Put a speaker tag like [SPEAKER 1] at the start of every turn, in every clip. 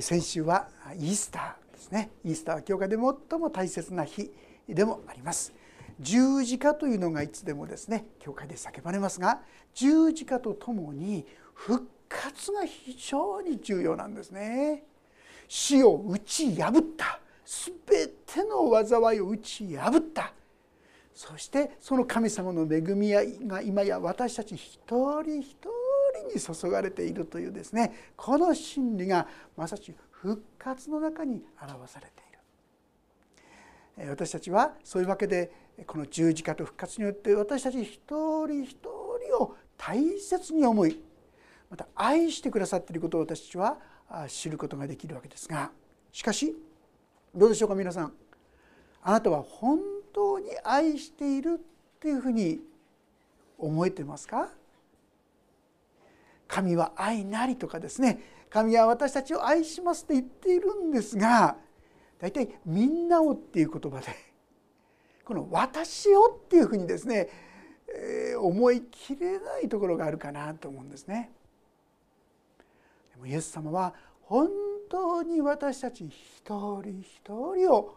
[SPEAKER 1] 先週はイースターですね。イースターは教会で最も大切な日でもあります。十字架というのがいつでもですね教会で叫ばれますが十字架とともに復活が非常に重要なんですね。死を打ち破った。全ての災いを打ち破った。そしてその神様の恵みが今や私たち一人一人に注がれているというですねこの真理がまさしく復活の中に表されている。私たちはそういうわけでこの十字架と復活によって私たち一人一人を大切に思いまた愛してくださっていることを私たちは知ることができるわけですがしかしどうでしょうか皆さん。あなたは本当に愛しているっていうふうに思えてますか？神は愛なりとかですね神は私たちを愛しますって言っているんですが大体「みんなを」っていう言葉で この「私を」っていうふうにですね、えー、思い切れないところがあるかなと思うんですね。でもイエス様は本当に私たち一人一人を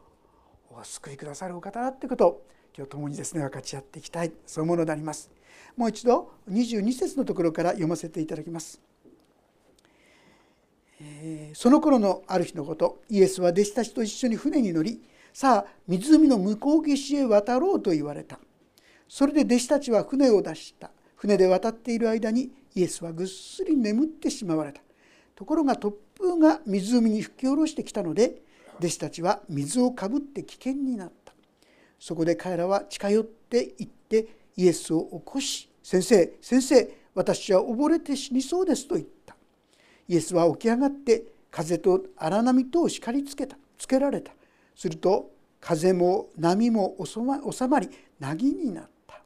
[SPEAKER 1] お救いくださるお方だってことを今日共にですね分かち合っていきたいそういうものであります。もう一度22節のところから読ませていただきます。その頃のある日のことイエスは弟子たちと一緒に船に乗りさあ湖の向こう岸へ渡ろうと言われた。それで弟子たちは船を出した。船で渡っている間にイエスはぐっすり眠ってしまわれた。ところが突風が湖に吹き下ろしてきたので弟子たちは水をかぶって危険になった。そこで彼らは近寄って行ってイエスを起こし「先生先生私は溺れて死にそうです」と言った。イエスは起き上がって風と荒波とを叱りつけた。つけられた。すると風も波も収まり凪になった。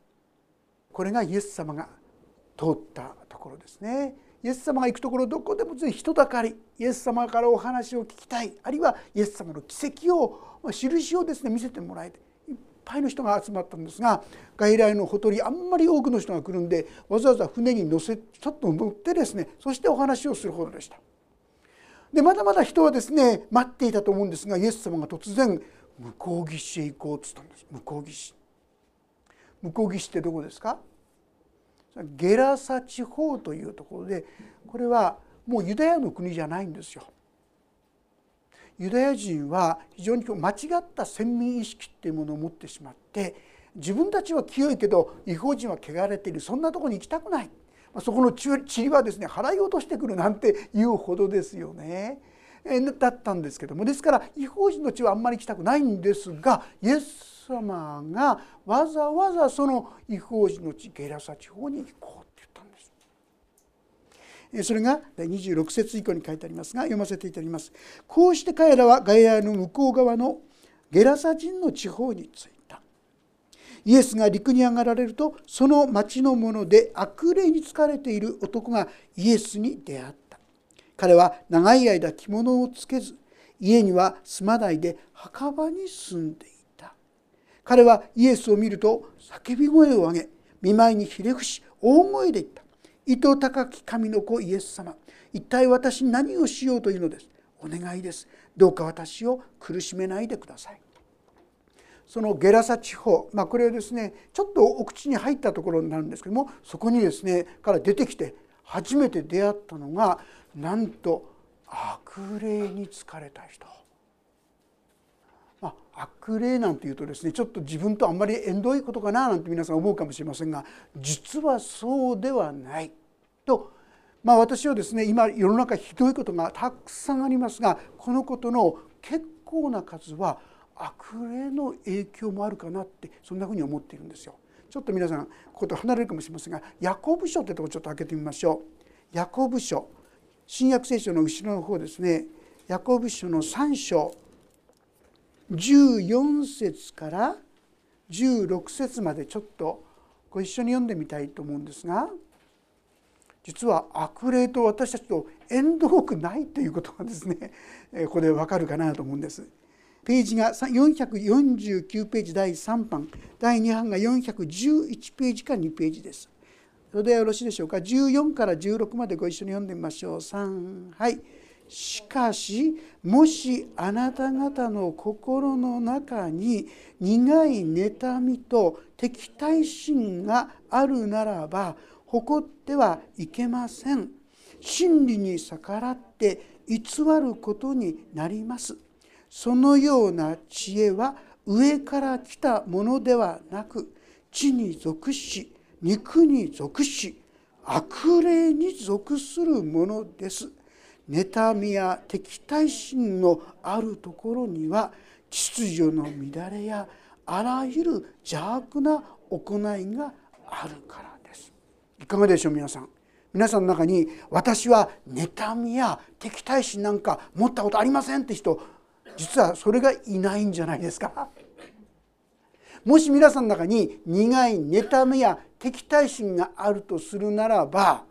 [SPEAKER 1] これがイエス様が通ったところですね。イエス様が行くところどこでも人だかりイエス様からお話を聞きたい。あるいはイエス様の奇跡を印をですね見せてもらえてい。ぱいの人が集まったんですが外来のほとりあんまり多くの人が来るんでわざわざ船に乗せちょっと乗ってですねそしてお話をするほどでした。でまだまだ人はですね待っていたと思うんですがイエス様が突然向こう岸へ行こうっつったんです向こう岸向こう岸ってどこですか？ゲラサ地方というところでこれはもうユダヤの国じゃないんですよ。ユダヤ人は非常に間違った先民意識っていうものを持ってしまって自分たちは清いけど違法人は汚れているそんなとこに行きたくないそこの塵はですね払い落としてくるなんていうほどですよね。だったんですけどもですから違法人の地はあんまり行きたくないんですがイエス様がわざわざその違法人の地ゲラサ地方に行こう。それが26節以降に書いてありますが読ませていただきます。こうして彼らはガイアの向こう側のゲラサ人の地方に着いた。イエスが陸に上がられるとその町の者で悪霊に疲れている男がイエスに出会った。彼は長い間着物をつけず家には住まないで墓場に住んでいた彼はイエスを見ると叫び声を上げ見舞いにひれ伏し大声で言った「糸高き神の子イエス様。一体私何をしようというのです？お願いです。どうか私を苦しめないでください」そのゲラサ地方、まあ、これはですねちょっとお口に入ったところになるんですけどもそこにですねから出てきて初めて出会ったのがなんと悪霊に疲れた人。まあ、悪霊なんていうとですねちょっと自分とあんまり縁遠いことかななんて皆さん思うかもしれませんが実はそうではない。とまあ私はですね今世の中ひどいことがたくさんありますがこのことの結構な数は悪霊の影響もあるかなってそんなふうに思っているんですよ。ちょっと皆さんここと離れるかもしれませんがヤコブ書ってとこちょっと開けてみましょう。ヤコブ書新約聖書の後ろの方ですねヤコブ書の3章14節から16節までちょっとご一緒に読んでみたいと思うんですが実は悪霊と私たちと縁遠くないということがですねここでわかるかなと思うんです。ページが449ページ第3版第2版が411ページか2ページです。それではよろしいでしょうか14から16までご一緒に読んでみましょう3はいしかしもしあなた方の心の中に苦い妬みと敵対心があるならば誇ってはいけません。真理に逆らって偽ることになります。そのような知恵は上から来たものではなく地に属し肉に属し悪霊に属するものです。妬みや敵対心のあるところには秩序の乱れやあらゆる邪悪な行いがあるからいかがでしょう皆さん。皆さんの中に私は妬みや敵対心なんか持ったことありませんって人実はそれがいないんじゃないですか。もし皆さんの中に苦い妬みや敵対心があるとするならば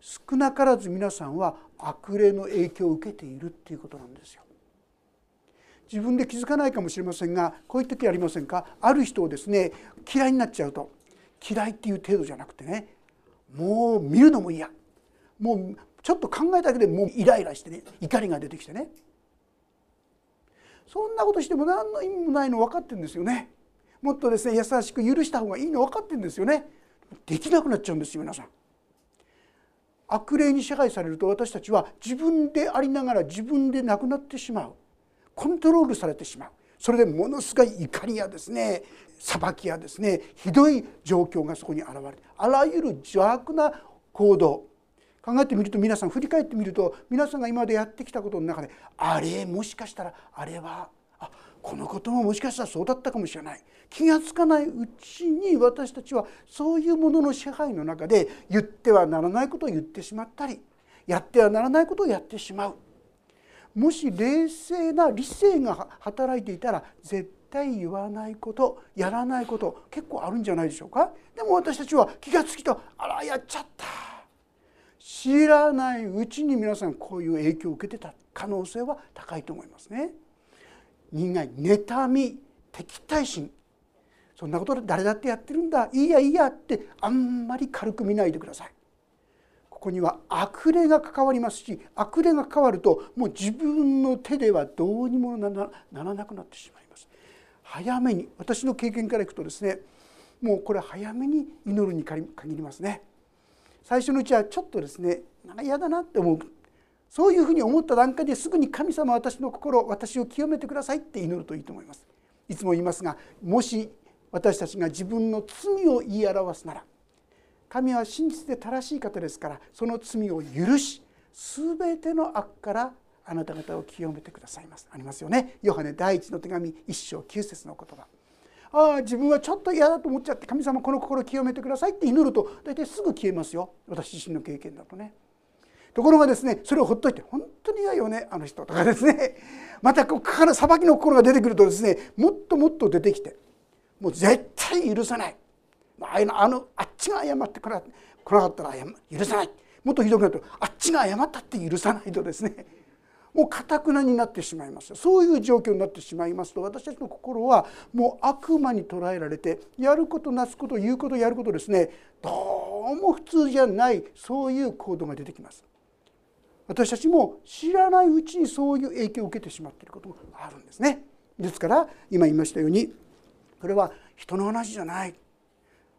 [SPEAKER 1] 少なからず皆さんは悪霊の影響を受けているっていうことなんですよ。自分で気づかないかもしれませんがこういう時ありませんか？ある人をですね嫌いになっちゃうと。嫌いっていう程度じゃなくてねもう見るのも嫌。もうちょっと考えただけでもうイライラしてね怒りが出てきてね。そんなことしても何の意味もないの分かってるんですよね。もっとですね優しく許した方がいいの分かってるんですよね。できなくなっちゃうんですよ皆さん。悪霊に支配されると私たちは自分でありながら自分でなくなってしまう。コントロールされてしまう。それでものすごい怒りやですね裁きやですね。ひどい状況がそこに現れてあらゆる邪悪な行動。考えてみると皆さん振り返ってみると皆さんが今までやってきたことの中であれもしかしたらあれはあこのことももしかしたらそうだったかもしれない。気が付かないうちに私たちはそういうものの支配の中で言ってはならないことを言ってしまったりやってはならないことをやってしまう。もし冷静な理性が働いていたら絶対言わないことやらないこと結構あるんじゃないでしょうか？でも私たちは気が付きとあらやっちゃった知らないうちに皆さんこういう影響を受けてた可能性は高いと思いますね。人間妬み敵対心そんなことで誰だってやってるんだいいやいいやってあんまり軽く見ないでください。ここには悪霊が関わりますし悪霊が関わるともう自分の手ではどうにもならなくなってしまいます。早めに私の経験からいくとですねもうこれ早めに祈るに限りますね。最初のうちはちょっとですねなんか嫌だなって思うそういうふうに思った段階ですぐに神様私の心私を清めてくださいって祈るといいと思います。いつも言いますがもし私たちが自分の罪を言い表すなら神は真実で正しい方ですからその罪を許し全ての悪からあなた方を清めてくださいます。ありますよね。ヨハネ第一の手紙一章九節の言葉。ああ自分はちょっと嫌だと思っちゃって神様この心を清めてくださいって祈ると大体すぐ消えますよ。私自身の経験だとね。ところがですねそれをほっといて本当に嫌よねあの人とかですね。またこうから裁きの心が出てくるとですねもっともっと出てきてもう絶対許さない。あのあのあっちが謝ってこなかったら許さない。もっとひどくなるとあっちが謝ったって許さないとですね。もうかたくなになってしまいますそういう状況になってしまいますと私たちの心はもう悪魔に捉えられてやることなすこと言うことやることですねどうも普通じゃないそういう行動が出てきます。私たちも知らないうちにそういう影響を受けてしまっていることがあるんですね。ですから今言いましたようにこれは人の話じゃない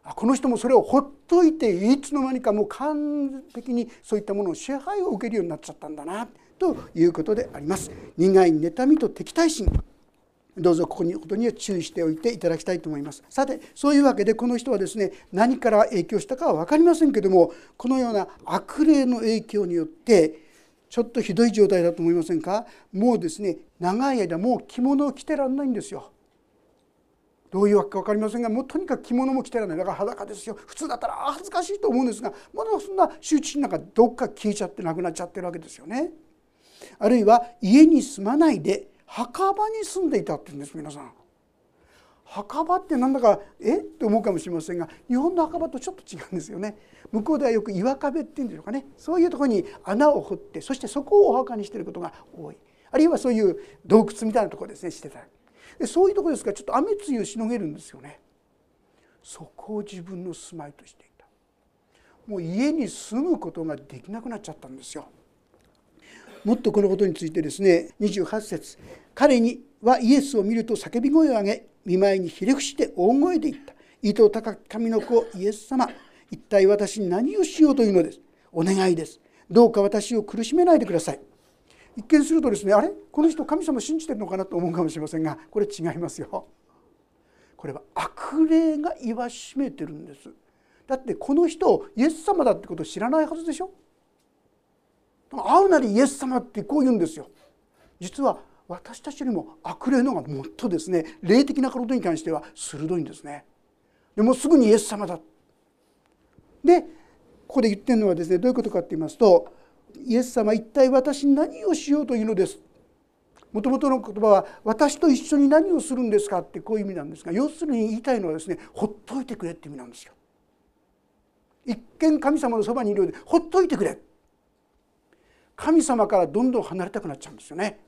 [SPEAKER 1] この人もそれをほっといていつの間にかもう完璧にそういったものを支配を受けるようになっちゃったんだなということであります。苦い妬みと敵対心どうぞここにことには注意しておいていただきたいと思います。さてそういうわけでこの人はですね何から影響したかは分かりませんけどもこのような悪霊の影響によってちょっとひどい状態だと思いませんか？もうですね長い間もう着物を着てらんないんですよ。どういうわけか分かりませんがもうとにかく着物も着てらんないだから裸ですよ普通だったら恥ずかしいと思うんですがまだそんな周知の中どっか消えちゃってなくなっちゃってるわけですよね。あるいは家に住まないで墓場に住んでいたって言うんです皆さん。墓場ってなんだかえ？って思うかもしれませんが日本の墓場とちょっと違うんですよね。向こうではよく岩壁っていうんでしょうかね。そういうとこに穴を掘ってそしてそこをお墓にしてることが多い。あるいはそういう洞窟みたいなとこですねしてたでそういうとこですからちょっと雨露をしのげるんですよね。そこを自分の住まいとしていた。もう家に住むことができなくなっちゃったんですよ。もっとこのことについてですね28節彼にはイエスを見ると叫び声を上げ見舞いにひれ伏して大声で言った「糸高き神の子イエス様一体私に何をしようというのです。お願いです。どうか私を苦しめないでください」一見するとですねあれ？この人神様信じてるのかなと思うかもしれませんがこれ違いますよ。これは悪霊が言わしめてるんです。だってこの人イエス様だってことを知らないはずでしょ？会うなりイエス様ってこう言うんですよ実は私たちよりも悪霊のがもっとですね霊的なことに関しては鋭いんですねでもすぐにイエス様だでここで言ってるのはですねどういうことかって言いますとイエス様一体私に何をしようというのですもともとの言葉は「私と一緒に何をするんですか?」ってこういう意味なんですが要するに言いたいのはですねほっといてくれって意味なんですよ。一見神様のそばにいるようでほっといてくれ神様からどんどん離れたくなっちゃうんですよね。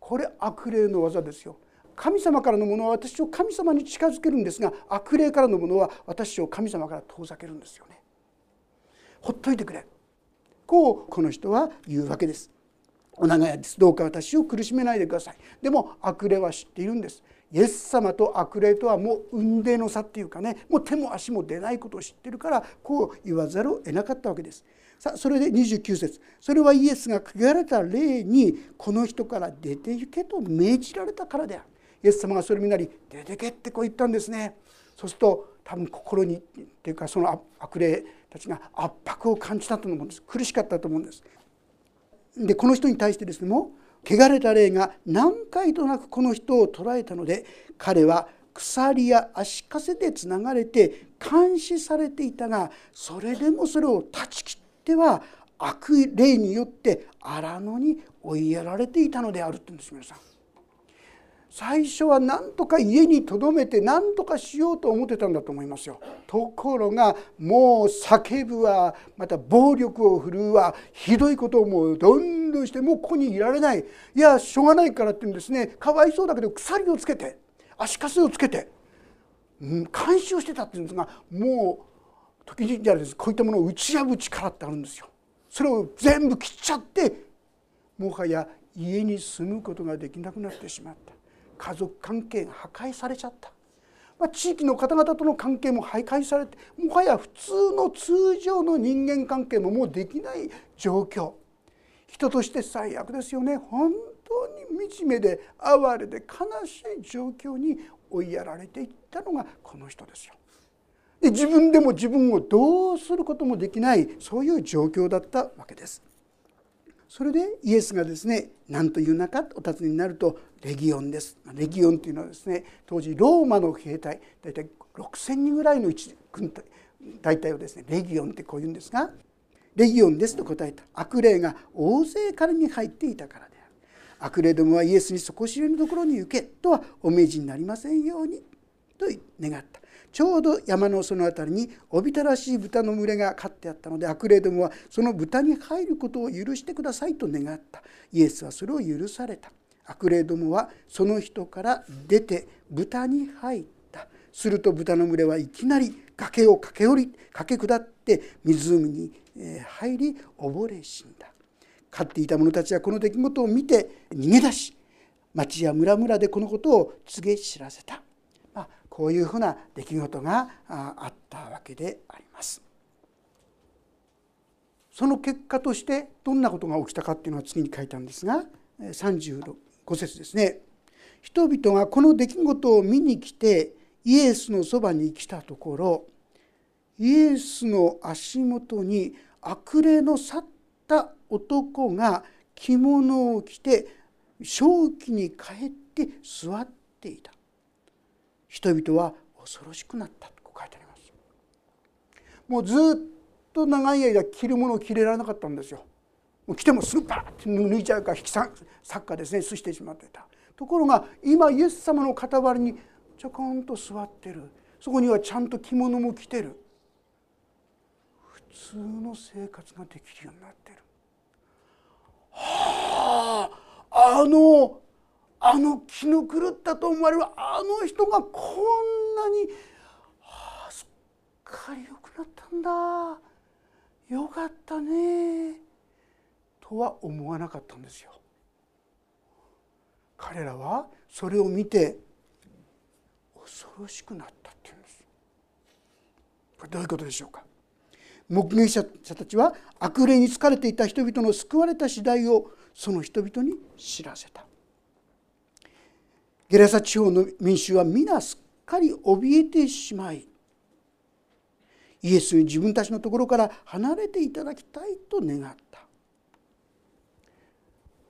[SPEAKER 1] これ悪霊の技ですよ。神様からのものは私を神様に近づけるんですが悪霊からのものは私を神様から遠ざけるんですよね。ほっといてくれこうこの人は言うわけです。お長屋ですどうか私を苦しめないでくださいでも悪霊は知っているんですイエス様と悪霊とはもう運命の差っていうかねもう手も足も出ないことを知ってるからこう言わざるを得なかったわけですさあそれで29節。それはイエスが汚れた霊にこの人から出て行けと命じられたからである。イエス様がそれ見なり出てけってこう言ったんですね。そうすると多分心にっていうかその悪霊たちが圧迫を感じたと思うんです。苦しかったと思うんです。でこの人に対してですねも汚れた霊が何回となくこの人を捕らえたので彼は鎖や足かせでつながれて監視されていたがそれでもそれを断ち切った。ては悪霊によって荒野に追いやられていたのであるって言うんです皆さん。最初は何とか家にとどめて何とかしようと思ってたんだと思いますよ。ところがもう叫ぶわ。また暴力を振るうわ。ひどいことをもうどんどんしてもうここにいられない。いやしょうがないからって言うんですね。かわいそうだけど鎖をつけて。足かせをつけて、うん、監視をしてたっていうんですがもう時にじゃですこういったものを打ち破る力ってあるんですよ。それを全部切っちゃってもはや家に住むことができなくなってしまった。家族関係が破壊されちゃった、まあ、地域の方々との関係も破壊されてもはや普通の通常の人間関係ももうできない状況人として最悪ですよね本当に惨めで哀れで悲しい状況に追いやられていったのがこの人ですよ。で自分でも自分をどうすることもできないそういう状況だったわけです。それでイエスがですね何という中お尋ねになるとレギオンです。レギオンというのはですね当時ローマの兵隊大体6,000人ぐらいの一軍隊大体をですねレギオンってこう言うんですがレギオンですと答えた。悪霊が大勢彼に入っていたからである。悪霊どもはイエスに底知れぬところに行けとはお命じになりませんようにと願った。ちょうど山のその辺りにおびたらしい豚の群れが飼ってあったので悪霊どもはその豚に入ることを許してくださいと願った。イエスはそれを許された。悪霊どもはその人から出て豚に入った。すると豚の群れはいきなり崖を駆け下り駆け下って湖に入り溺れ死んだ。飼っていた者たちはこの出来事を見て逃げ出し町や村々でこのことを告げ知らせた。こういうふうな出来事があったわけであります。その結果としてどんなことが起きたかっていうのは次に書いたんですが35節ですね。人々がこの出来事を見に来てイエスのそばに来たところイエスの足元に悪霊の去った男が着物を着て正気に帰って座っていた人々は恐ろしくなったと書いてあります。もうずっと長い間着るものを着れられなかったんですよ。もう着てもすぐパッて抜いちゃうか引き裂くですねすしてしまってた。ところが今イエス様の傍りにちょこんと座ってる。そこにはちゃんと着物も着てる。普通の生活ができるようになってる。はああのあの気の狂ったと思われるあの人がこんなに、はあ、すっかり良くなったんだ。よかったね。とは思わなかったんですよ。彼らはそれを見て恐ろしくなったっていうんです。これどういうことでしょうか。目撃者たちは悪霊に疲れていた人々の救われた次第をその人々に知らせた。ゲラサ地方の民衆は皆すっかり怯えてしまいイエスに自分たちのところから離れていただきたいと願った。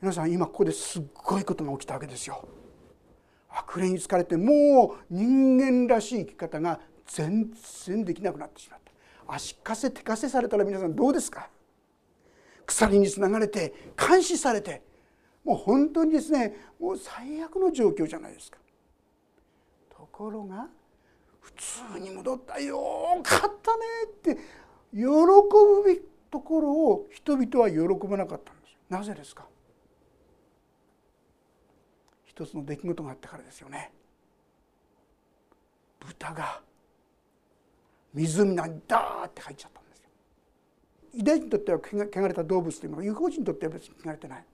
[SPEAKER 1] 皆さん今ここですっごいことが起きたわけですよ。悪霊に疲れてもう人間らしい生き方が全然できなくなってしまった。足かせ手かせされたら皆さんどうですか？鎖につながれて監視されてもう本当にですねもう最悪の状況じゃないですか。ところが普通に戻ったよかったねって喜ぶところを人々は喜ばなかったんです。なぜですか？一つの出来事があったからですよね。豚が湖にダーって入っちゃったんですよ。ユダヤ人にとっては汚れた動物というのはユダヤ人にとっては別に汚れてない。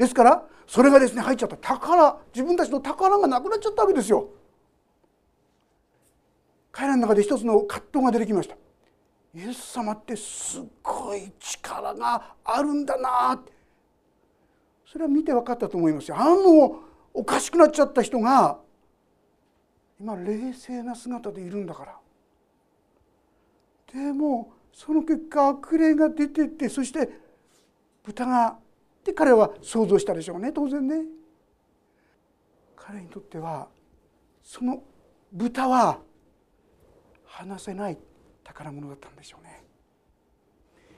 [SPEAKER 1] ですからそれがですね入っちゃった。宝自分たちの宝がなくなっちゃったわけですよ。彼らの中で一つの葛藤が出てきました。イエス様ってすごい力があるんだな。ってそれは見て分かったと思いますよ。あのおかしくなっちゃった人が今冷静な姿でいるんだから。でもその結果悪霊が出てってそして豚がって彼は想像したでしょうね。当然ね。彼にとってはその豚は離せない宝物だったんでしょうね。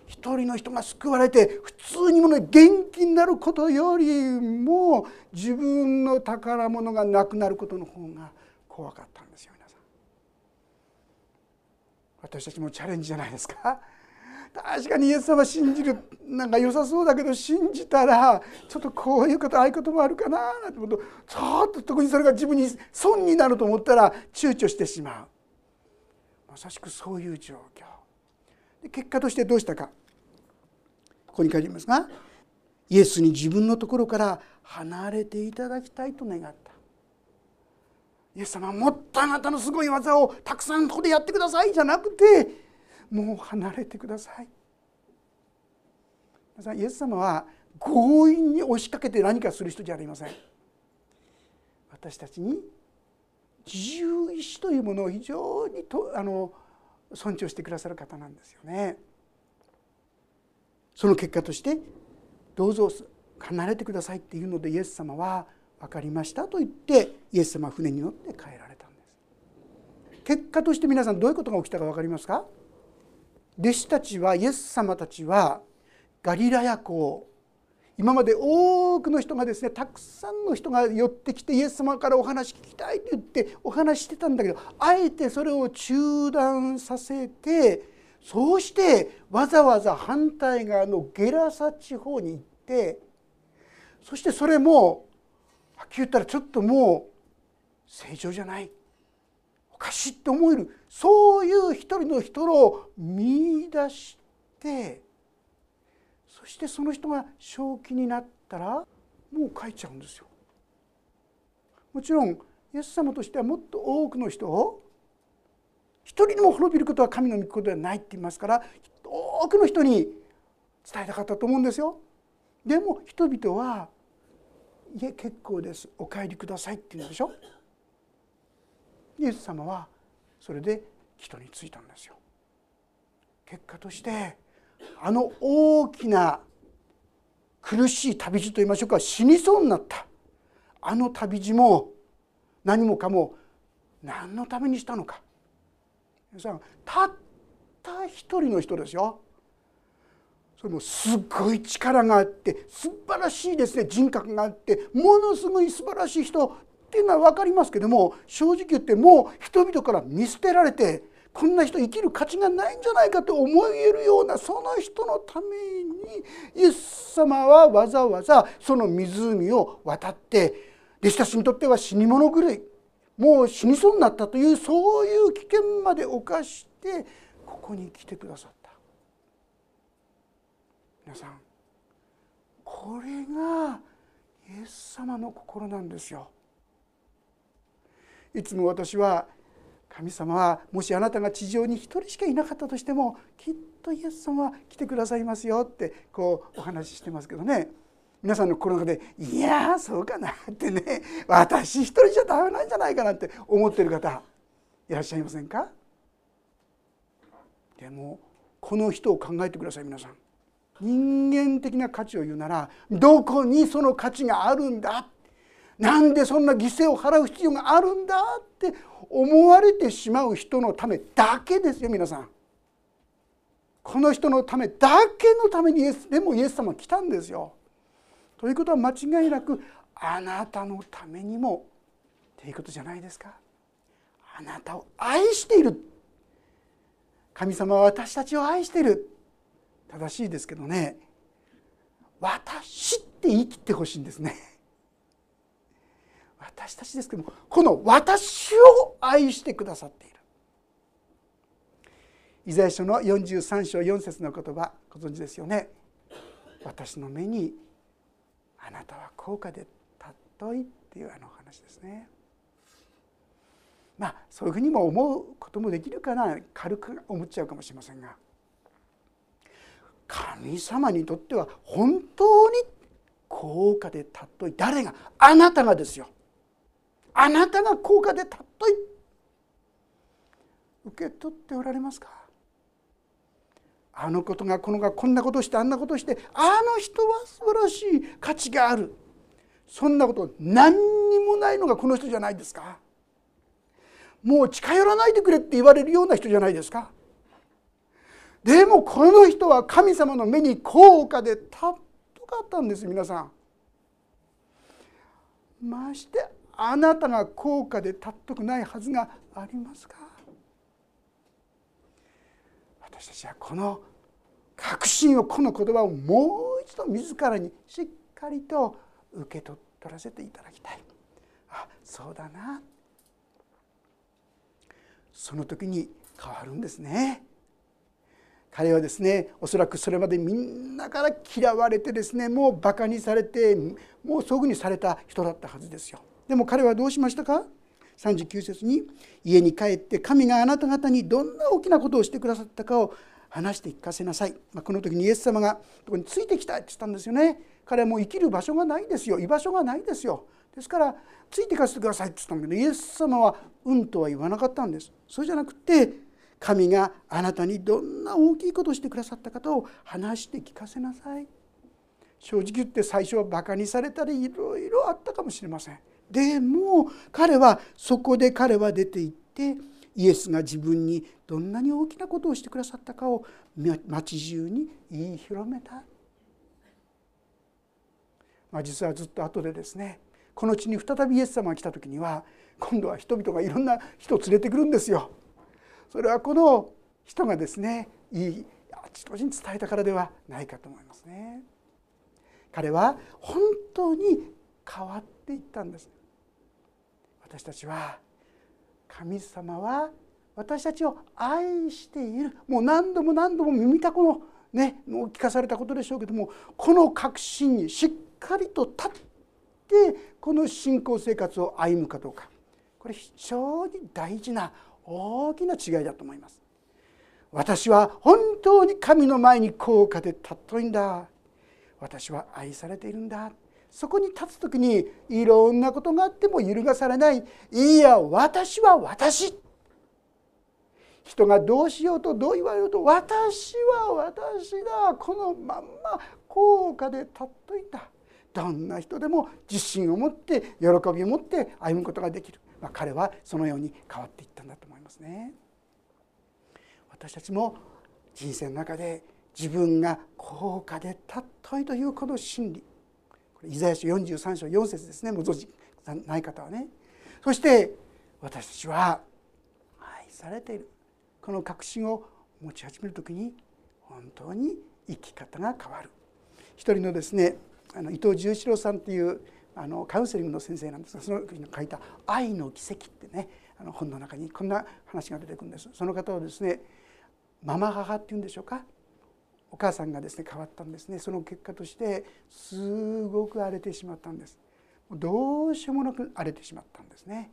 [SPEAKER 1] 一人の人が救われて普通にもの元気になることよりも自分の宝物がなくなることの方が怖かったんですよ皆さん。私たちもチャレンジじゃないですか。確かにイエス様信じるなんか良さそうだけど信じたらちょっとこういうことああいうこともあるかななんてことちょっと特にそれが自分に損になると思ったら躊躇してしまう。まさしくそういう状況。で結果としてどうしたか。ここに書いてありますがイエスに自分のところから離れていただきたいと願った。イエス様もっとあなたのすごい技をたくさんここでやってくださいじゃなくてもう離れてください。皆さんイエス様は強引に押しかけて何かする人じゃありません。私たちに自由意志というものを非常にとあの尊重してくださる方なんですよね。その結果としてどうぞ離れてくださいっていうのでイエス様は分かりましたと言ってイエス様は船に乗って帰られたんです。結果として皆さんどういうことが起きたか分かりますか？弟子たちはイエス様たちはガリラヤ湖今まで多くの人がですねたくさんの人が寄ってきてイエス様からお話聞きたいと言ってお話してたんだけどあえてそれを中断させてそうしてわざわざ反対側のゲラサ地方に行ってそしてそれもはっきり言ったらちょっともう正常じゃない。かしって思えるそういう一人の人を見出してそしてその人が正気になったらもう帰っちゃうんですよ。もちろんイエス様としてはもっと多くの人を一人でも滅びることは神の御事ではないって言いますから多くの人に伝えたかったと思うんですよ。でも人々は「いえ結構ですお帰りください」って言うんでしょ。イエス様はそれで人についたんですよ。結果としてあの大きな苦しい旅路といいましょうか死にそうになった。あの旅路も何もかも何のためにしたのか。皆さんたった一人の人ですよ。それもすごい力があって素晴らしいですね。人格があってものすごい素晴らしい人。っていうのは分かりますけども正直言ってもう人々から見捨てられてこんな人生きる価値がないんじゃないかと思えるようなその人のためにイエス様はわざわざその湖を渡って弟子たちにとっては死に物狂いもう死にそうになったというそういう危険まで冒してここに来てくださった皆さんこれがイエス様の心なんですよ。いつも私は神様はもしあなたが地上に一人しかいなかったとしてもきっとイエス様は来てくださいますよってこうお話ししてますけどね。皆さんの心の中で「いやそうかな」ってね。私一人じゃダメなんじゃないかなって思ってる方いらっしゃいませんか？でもこの人を考えてください皆さん。人間的な価値を言うならどこにその価値があるんだなんでそんな犠牲を払う必要があるんだって思われてしまう人のためだけですよ皆さん。この人のためだけのためにでもイエス様来たんですよ。ということは間違いなくあなたのためにもっていうことじゃないですか。あなたを愛している神様は私たちを愛している正しいですけどね私って言い切ってほしいんですね。私たちですけどもこの私を愛してくださっている。イザヤ書の43章4節の言葉ご存知ですよね？私の目にあなたは高価で尊いっていうあの話ですね。まあそういうふうにも思うこともできるかな？軽く思っちゃうかもしれませんが。神様にとっては本当に高価で尊い誰が？あなたがですよ。あなたが高価で尊い受け取っておられますか？あのことがこのがこんなことしてあんなことしてあの人は素晴らしい価値がある。そんなこと何にもないのがこの人じゃないですか？もう近寄らないでくれって言われるような人じゃないですか？でもこの人は神様の目に高価で尊かったんです皆さん。ましてあなたが高価で尊くないはずがありますか？私たちはこの確信をこの言葉をもう一度自らにしっかりと受け取らせていただきたい。あそうだな。その時に変わるんですね。彼はですねおそらくそれまでみんなから嫌われてですねもうバカにされてもうそういうふうにされた人だったはずですよ。でも彼はどうしましたか？39節に家に帰って神があなた方にどんな大きなことをしてくださったかを話して聞かせなさい、まあ、この時にイエス様がここについてきたって言ったんですよね。彼はもう生きる場所がないですよ。居場所がないですよ。ですからついていかせてくださいって言ったんだけどイエス様はうんとは言わなかったんです。そうじゃなくて神があなたにどんな大きいことをしてくださったかを話して聞かせなさい。正直言って最初はバカにされたりいろいろあったかもしれません。でも彼はそこで彼は出て行ってイエスが自分にどんなに大きなことをしてくださったかを町中に言い広めた、まあ、実はずっと後でですねこの地に再びイエス様が来た時には今度は人々がいろんな人を連れてくるんですよ。それはこの人がですねいいあちこちに伝えたからではないかと思いますね。彼は本当に変わっていったんです。私たちは神様は私たちを愛している。もう何度も何度も耳たこのねもう聞かされたことでしょうけどもこの確信にしっかりと立ってこの信仰生活を歩むかどうか。これ非常に大事な大きな違いだと思います。私は本当に神の前に高価で尊いんだ。私は愛されているんだ。そこに立つ時にいろんなことがあっても揺るがされない。いや私は私。人がどうしようとどう言われようと私は私だ。このまんま高価で尊いんだどんな人でも自信を持って喜びを持って歩むことができる、まあ、彼はそのように変わっていったんだと思いますね。私たちも人生の中で自分が高価で尊いというこの真理。イザヤ書43章4節ですね。ご存じない方はね。そして私たちは愛されている。この確信を持ち始める時に本当に生き方が変わる。一人のですねあの伊藤十四郎さんというあのカウンセリングの先生なんですがその時に書いた「愛の奇跡」ってねあの本の中にこんな話が出てくるんです。その方はですねママ母っていうんでしょうか。お母さんがですね変わったんですね。その結果としてすごく荒れてしまったんです。どうしようもなく荒れてしまったんですね。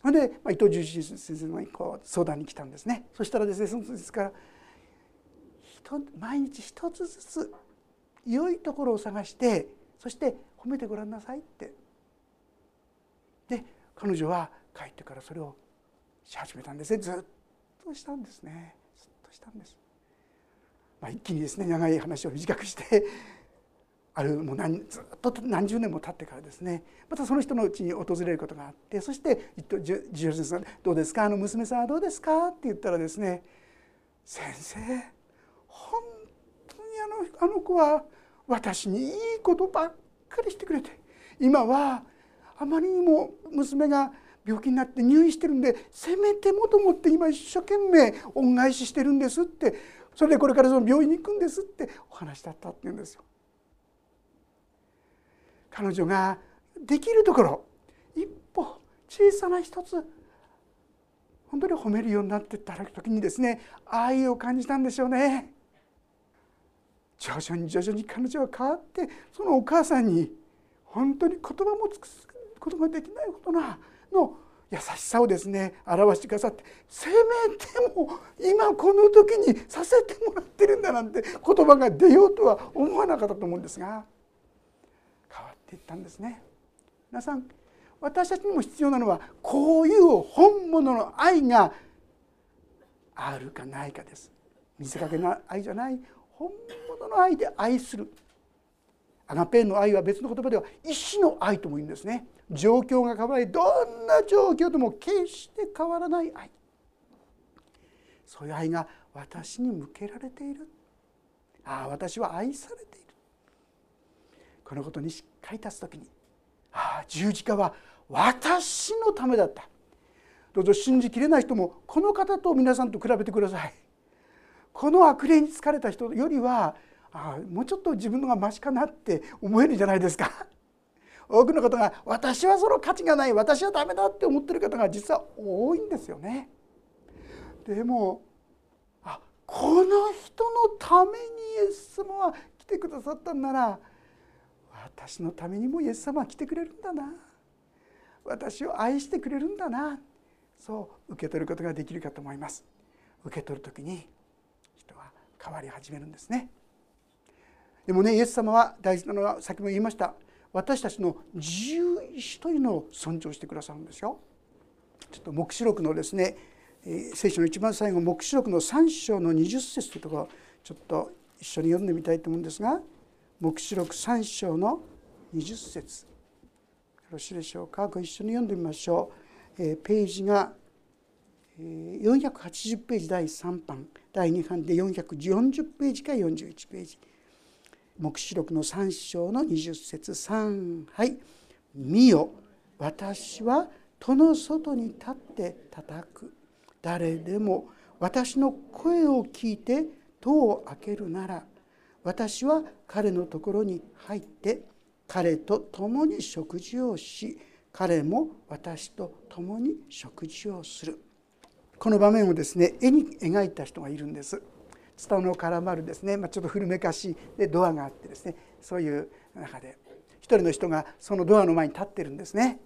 [SPEAKER 1] それで、まあ、伊藤十一先生のこう相談に来たんですね。そしたらですねそのですから毎日一つずつ良いところを探してそして褒めてごらんなさいって。で彼女は帰ってからそれをし始めたんですね。ずっとしたんですね。ずっとしたんです、まあ、一気にですね長い話を短くして あるもう何ずっと何十年も経ってからですねまたその人のうちに訪れることがあってそして「ジュ先生どうですか？あの娘さんはどうですか?」って言ったらですね「先生本当にあのあの子は私にいいことばっかりしてくれて今はあまりにも娘が病気になって入院してるんでせめてもと思って今一生懸命恩返ししてるんですってそれでこれからその病院に行くんですってお話だったって言うんですよ。彼女ができるところ一歩小さな一つ本当に褒めるようになっていった時にですね愛を感じたんでしょうね。徐々に徐々に彼女は変わってそのお母さんに本当に言葉も尽くすことができないほどなの優しさをですね表してくださってせめても今この時にさせてもらってるんだなんて言葉が出ようとは思わなかったと思うんですが変わっていったんですね。皆さん私たちにも必要なのはこういう本物の愛があるかないかです。見せかけの愛じゃない本物の愛で愛するアガペンの愛は別の言葉では意志の愛とも言うんですね。状況が変わりどんな状況でも決して変わらない愛。そういう愛が私に向けられている。ああ私は愛されている。このことにしっかり立つ時にああ十字架は私のためだった。どうぞ信じきれない人もこの方と皆さんと比べてください。この悪霊に疲れた人よりはあもうちょっと自分のがましかなって思えるじゃないですか。多くの方が私はその価値がない私はダメだって思ってる方が実は多いんですよね。でもあこの人のためにイエス様は来てくださったんなら私のためにもイエス様は来てくれるんだな私を愛してくれるんだなそう受け取ることができるかと思います。受け取る時に人は変わり始めるんですねでもねイエス様は大事なのは先も言いました。私たちの自由意志というのを尊重してくださるんですよ。ちょっと黙示録のですね聖書の一番最後黙示録の3章の20節というところちょっと一緒に読んでみたいと思うんですが黙示録3章の20節。よろしいでしょうか？ご一緒に読んでみましょう、えページが480ページ第3版。第2版で440ページから41ページ。黙示録の3章の20節3はい「見よ私は戸の外に立って叩く。誰でも私の声を聞いて戸を開けるなら私は彼のところに入って彼と共に食事をし彼も私と共に食事をする」この場面をですね絵に描いた人がいるんです。ツタの絡まるですね、まあ、ちょっと古めかしいでドアがあってですねそういう中で一人の人がそのドアの前に立ってるんですね。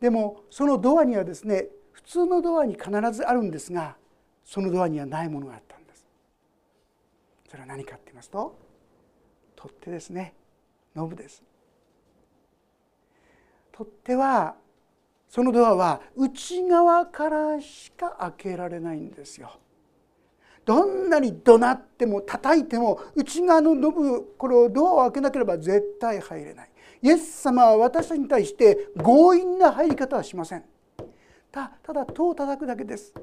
[SPEAKER 1] でもそのドアにはですね普通のドアに必ずあるんですがそのドアにはないものがあったんです。それは何かって言いますと取っ手ですねノブです。取っ手はそのドアは内側からしか開けられないんですよ。どんなに怒鳴っても叩いても内側のノブこれをドアを開けなければ絶対入れない。イエス様は私たちに対して強引な入り方はしません。たただ戸を叩くだけです。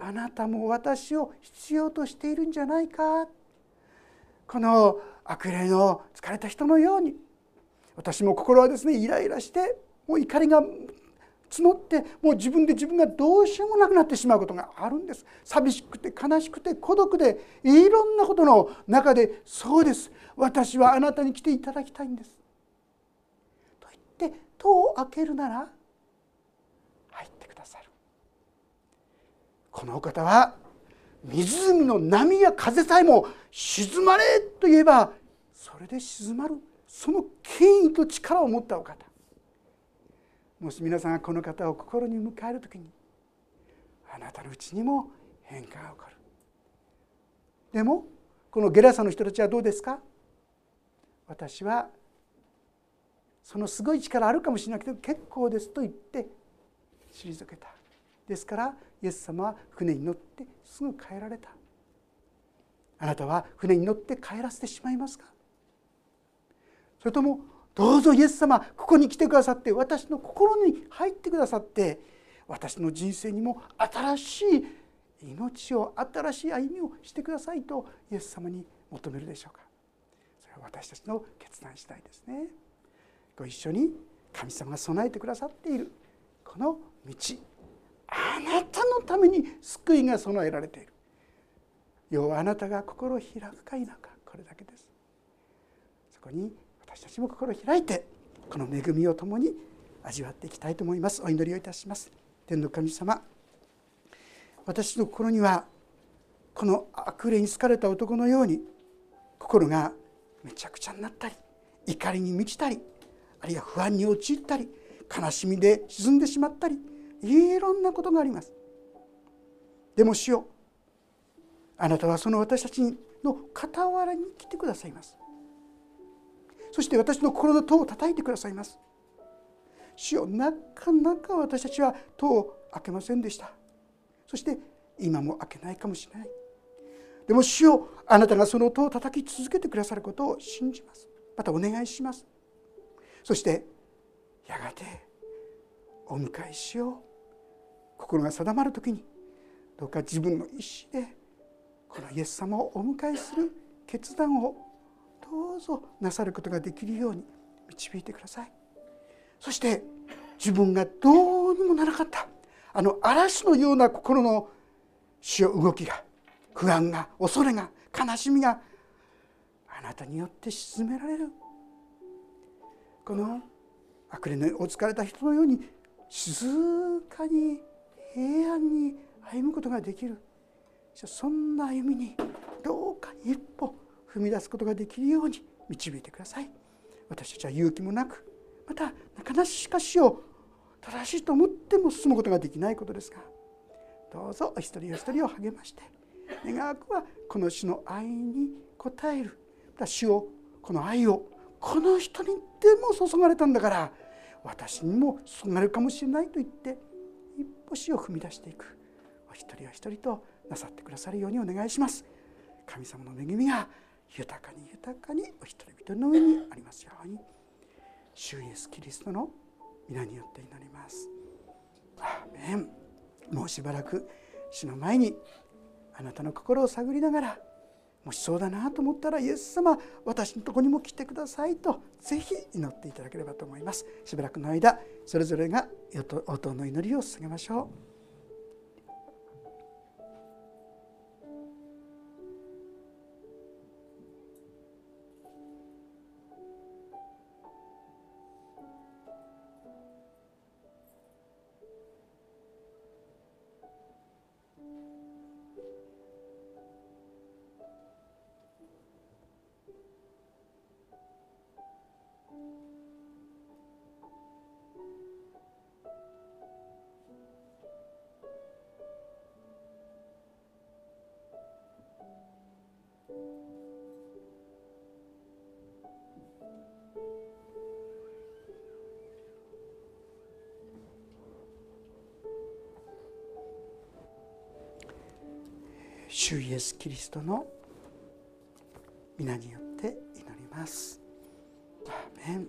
[SPEAKER 1] あなたも私を必要としているんじゃないかこの悪霊の疲れた人のように私も心はですねイライラしてもう怒りが募ってもう自分で自分がどうしようもなくなってしまうことがあるんです。寂しくて悲しくて孤独でいろんなことの中でそうです。私はあなたに来ていただきたいんです。と言って戸を開けるなら入ってくださる。このお方は湖の波や風さえも沈まれと言えばそれで静まる。その権威と力を持ったお方。もし皆さんがこの方を心に迎える時にあなたのうちにも変化が起こる。でもこのゲラサの人たちはどうですか？私はそのすごい力あるかもしれなくて結構ですと言って退けた。ですからイエス様は船に乗ってすぐ帰られた。あなたは船に乗って帰らせてしまいますか？それともどうぞイエス様ここに来てくださって私の心に入ってくださって私の人生にも新しい命を新しい歩みをしてくださいとイエス様に求めるでしょうか。それは私たちの決断次第ですね。ご一緒に神様が備えてくださっているこの道あなたのために救いが備えられている。要はあなたが心を開くか否かこれだけです。そこに私たちも心を開いてこの恵みを共に味わっていきたいと思います。お祈りをいたします。天の神様私の心にはこの悪霊に好かれた男のように心がめちゃくちゃになったり怒りに満ちたりあるいは不安に陥ったり悲しみで沈んでしまったりいろんなことがあります。でも主よあなたはその私たちの傍らに来てくださいます。そして私の心の戸を叩いてくださいます。主よなかなか私たちは戸を開けませんでした。そして今も開けないかもしれない。でも主よあなたがその戸を叩き続けてくださることを信じます。またお願いします。そしてやがてお迎えしよう。心が定まる時にどうか自分の意思でこのイエス様をお迎えする決断をうぞなさることができるように導いてください。そして自分がどうにもならなかったあの嵐のような心の主動きが不安が恐れが悲しみがあなたによって沈められる。この悪霊のお疲れた人のように静かに平安に歩むことができる。そんな歩みにどうか一歩踏み出すことができるように導いてください。私たちは勇気もなくまたなかなかしを正しいと思っても進むことができないことですがどうぞお一人お一人を励まして願わくはこの主の愛に応えるまた主をこの愛をこの人にでも注がれたんだから私にも注がれるかもしれないと言って一歩死を踏み出していくお一人お一人となさってくださるようにお願いします。神様の恵みが豊かに豊かにお一人一人の上にありますように。主イエスキリストの皆によって祈ります。アーメン。もうしばらく主の前にあなたの心を探りながらもしそうだなと思ったらイエス様私のとこにも来てくださいとぜひ祈っていただければと思います。しばらくの間それぞれが応答の祈りを捧げましょう。エス・キリストの皆によって祈ります。アーメン